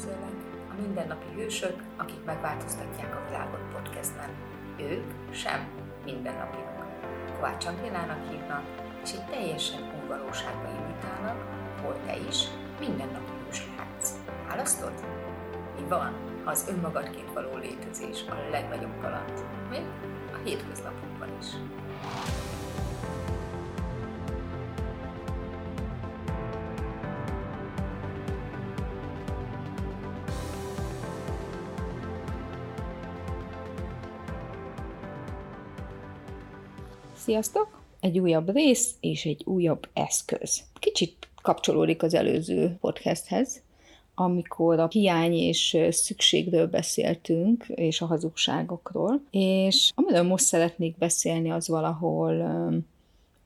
üdvözöllek! A mindennapi hősök, akik megváltoztatják a világot podcastben. Ők sem mindennapiak. Kovács Angélának hívnak, és egy teljesen új valóságba invitálnak, hol te is mindennapi hős lehetsz. Választod? Mi van, ha az önmagadként való létezés a legnagyobb kaland, még a hétköznapokban is? Sziasztok! Egy újabb rész és egy újabb eszköz. Kicsit kapcsolódik az előző podcasthez, amikor a hiány és szükségről beszéltünk, és a hazugságokról, és amiről most szeretnék beszélni, az valahol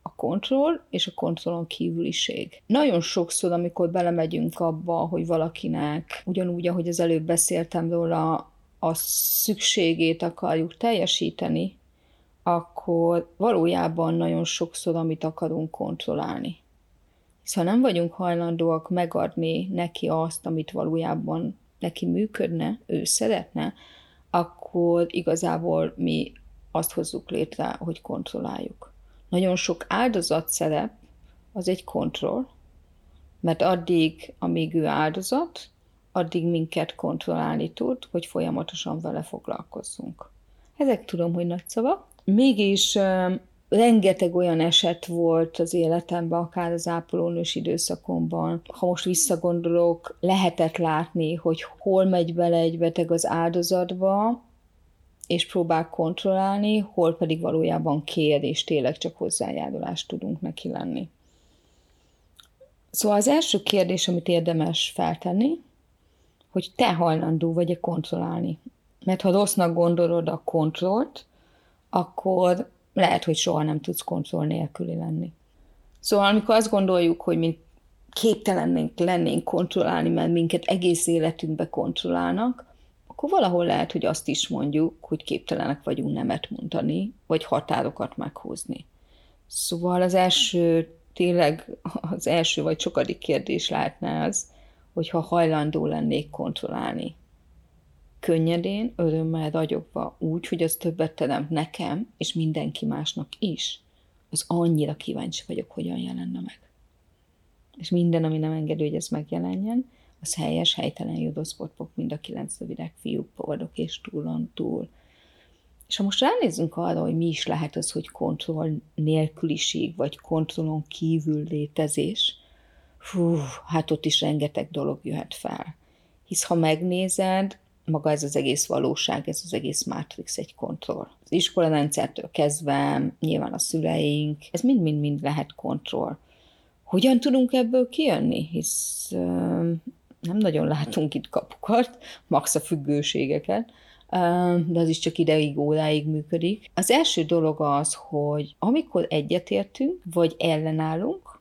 a kontroll és a kontrollon kívüliség. Nagyon sokszor, amikor belemegyünk abba, hogy valakinek, ugyanúgy, ahogy az előbb beszéltem róla, a szükségét akarjuk teljesíteni, akkor valójában nagyon sokszor, amit akarunk kontrollálni. Hisz ha nem vagyunk hajlandóak megadni neki azt, amit valójában neki működne, ő szeretne, akkor igazából mi azt hozzuk létre, hogy kontrolláljuk. Nagyon sok áldozat szerep az egy kontroll, mert addig, amíg ő áldozat, addig minket kontrollálni tud, hogy folyamatosan vele foglalkozzunk. Ezek tudom, hogy nagy szavak, Mégis rengeteg olyan eset volt az életemben, akár az ápolónős időszakomban. Ha most visszagondolok, lehetett látni, hogy hol megy bele egy beteg az áldozatba, és próbál kontrollálni, hol pedig valójában kér, és tényleg csak hozzájárulást tudunk neki lenni. Szóval az első kérdés, amit érdemes feltenni, hogy te hajlandó vagy-e kontrollálni. Mert ha rossznak gondolod a kontrollt, akkor lehet, hogy soha nem tudsz kontroll nélküli lenni. Szóval amikor azt gondoljuk, hogy mint képtelennénk lennénk kontrollálni, mert minket egész életünkbe kontrollálnak, akkor valahol lehet, hogy azt is mondjuk, hogy képtelenek vagyunk nemet mondani, vagy határokat meghúzni. Szóval az első, tényleg az első vagy sokadik kérdés lehetne az, hogyha hajlandó lennék kontrollálni könnyedén, örömmel ragyogva, úgy, hogy az többet teremt nekem, és mindenki másnak is, az annyira kíváncsi vagyok, hogyan jelenne meg. És minden, ami nem engedő, hogy ez megjelenjen, az helyes, helytelen judoszportpok, mind a kilenc rövidek, fiúk, povadok és túlon túl. És ha most ránézzünk arra, hogy mi is lehet az, hogy kontroll nélküliség, vagy kontrollon kívül létezés, fú, hát ott is rengeteg dolog jöhet fel. Hisz ha megnézed, maga ez az egész valóság, ez az egész Matrix egy kontroll. Az iskolarendszertől kezdve, nyilván a szüleink, ez mind-mind-mind lehet kontroll. Hogyan tudunk ebből kijönni? Hisz uh, nem nagyon látunk itt kapukat, max a függőségeket, de az is csak ideig, óráig működik. Az első dolog az, hogy amikor egyetértünk, vagy ellenállunk,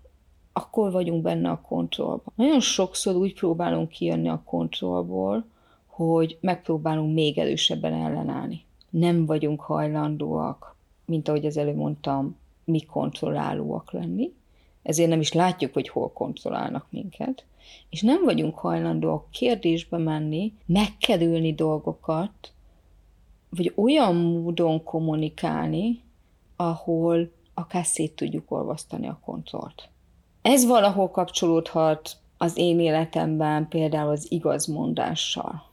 akkor vagyunk benne a kontrollban. Nagyon sokszor úgy próbálunk kijönni a kontrollból, hogy megpróbálunk még erősebben ellenállni. Nem vagyunk hajlandóak, mint ahogy az előbb mondtam, mi kontrollálóak lenni, ezért nem is látjuk, hogy hol kontrollálnak minket, és nem vagyunk hajlandóak kérdésbe menni, megkerülni dolgokat, vagy olyan módon kommunikálni, ahol akár szét tudjuk olvasztani a kontrollt. Ez valahol kapcsolódhat az én életemben például az igazmondással.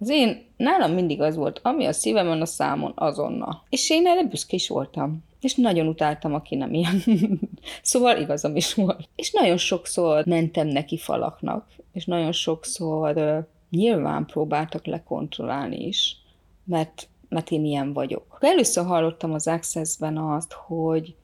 Az én, nálam mindig az volt, ami a szívemen a számon azonnal. És én erre büszke is voltam. És nagyon utáltam, aki nem ilyen. szóval igazam is volt. És nagyon sokszor mentem neki falaknak, és nagyon sokszor uh, nyilván próbáltak lekontrollálni is, mert, mert én ilyen vagyok. Először hallottam az Access-ben azt, hogy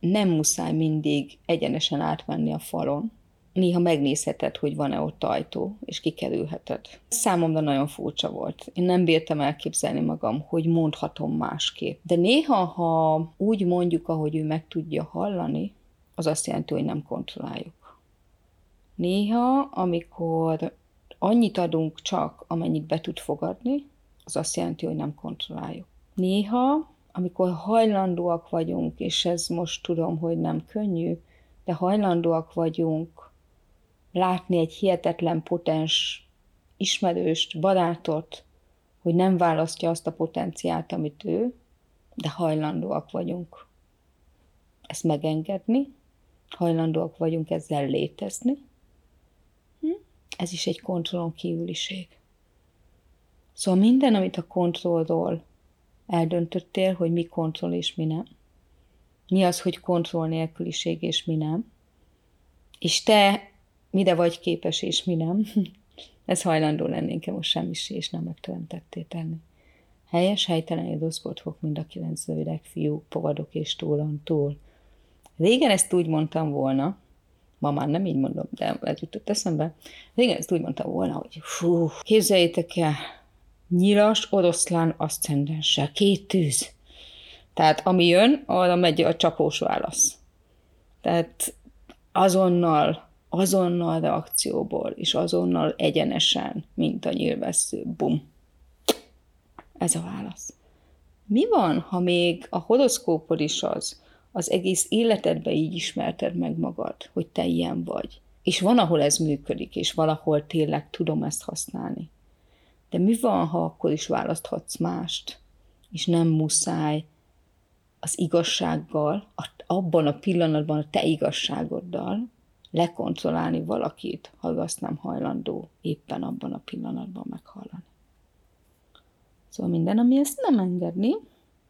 nem muszáj mindig egyenesen átmenni a falon, néha megnézheted, hogy van-e ott ajtó, és kikerülheted. Számomra nagyon furcsa volt. Én nem bírtam elképzelni magam, hogy mondhatom másképp. De néha, ha úgy mondjuk, ahogy ő meg tudja hallani, az azt jelenti, hogy nem kontrolláljuk. Néha, amikor annyit adunk csak, amennyit be tud fogadni, az azt jelenti, hogy nem kontrolláljuk. Néha, amikor hajlandóak vagyunk, és ez most tudom, hogy nem könnyű, de hajlandóak vagyunk látni egy hihetetlen potens ismerőst, barátot, hogy nem választja azt a potenciált, amit ő, de hajlandóak vagyunk ezt megengedni, hajlandóak vagyunk ezzel létezni. Hm? Ez is egy kontrollon kívüliség. Szóval minden, amit a kontrollról eldöntöttél, hogy mi kontroll és mi nem, mi az, hogy kontroll nélküliség és mi nem, és te mire vagy képes és mi nem, ez hajlandó lennénk-e most semmi és nem megteremtetté tenni. Helyes, helytelen jodószport fog mind a kilenc rövidek fiú, povadok és túlon túl. Régen ezt úgy mondtam volna, ma már nem így mondom, de ez jutott eszembe. Régen ezt úgy mondtam volna, hogy fú, képzeljétek el, nyilas oroszlán aszcendenssel, két tűz. Tehát ami jön, arra megy a csapós válasz. Tehát azonnal, azonnal reakcióból, és azonnal egyenesen, mint a nyilvessző, bum. Ez a válasz. Mi van, ha még a horoszkópod is az, az egész életedben így ismerted meg magad, hogy te ilyen vagy. És van, ahol ez működik, és valahol tényleg tudom ezt használni. De mi van, ha akkor is választhatsz mást, és nem muszáj az igazsággal, abban a pillanatban a te igazságoddal lekontrollálni valakit, ha azt nem hajlandó éppen abban a pillanatban meghallani. Szóval minden, ami ezt nem engedni,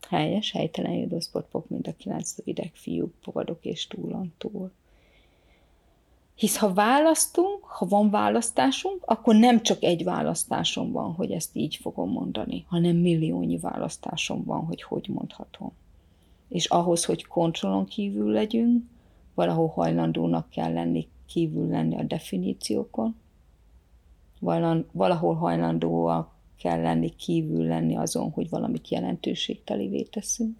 helyes, helytelen jövőszportpok, mint a kilenc ideg fiú, fogadok és túlon túl. Hisz ha választunk, ha van választásunk, akkor nem csak egy választásom van, hogy ezt így fogom mondani, hanem milliónyi választásom van, hogy hogy mondhatom. És ahhoz, hogy kontrollon kívül legyünk, valahol hajlandónak kell lenni, kívül lenni a definíciókon, valahol hajlandóak kell lenni, kívül lenni azon, hogy valamit jelentőségtelivé teszünk,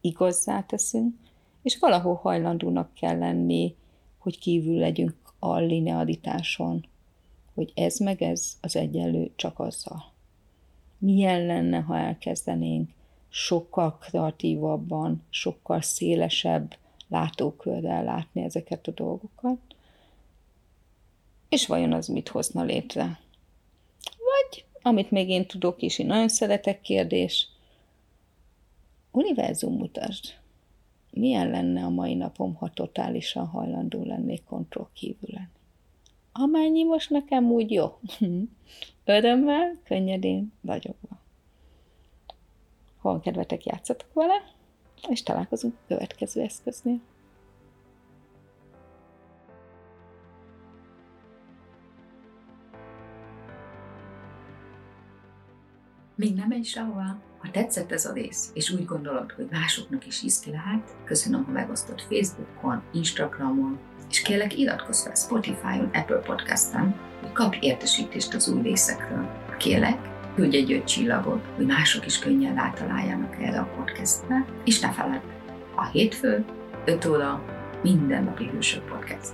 igazzá teszünk, és valahol hajlandónak kell lenni, hogy kívül legyünk a linearitáson, hogy ez meg ez az egyenlő csak azzal. Milyen lenne, ha elkezdenénk sokkal kreatívabban, sokkal szélesebb látókörrel látni ezeket a dolgokat, és vajon az mit hozna létre? Vagy, amit még én tudok, és én nagyon szeretek kérdés, univerzum mutasd, milyen lenne a mai napom, ha totálisan hajlandó lennék kontroll kívül lenni. Amennyi most nekem úgy jó. Örömmel, könnyedén, vagyokva. Hol kedvetek, játszatok vele, és találkozunk a következő eszköznél. Még nem menj sehová. Ha tetszett ez a rész, és úgy gondolod, hogy másoknak is lehet, köszönöm, ha megosztod Facebookon, Instagramon, és kérlek iratkozz fel Spotify-on, Apple Podcast-en, hogy kapj értesítést az új részekről. Kérlek, küldj egy öt csillagot, hogy mások is könnyen rátaláljanak erre a podcastre, és ne feledd, a hétfő, 5 óra, mindennapi hősök podcast.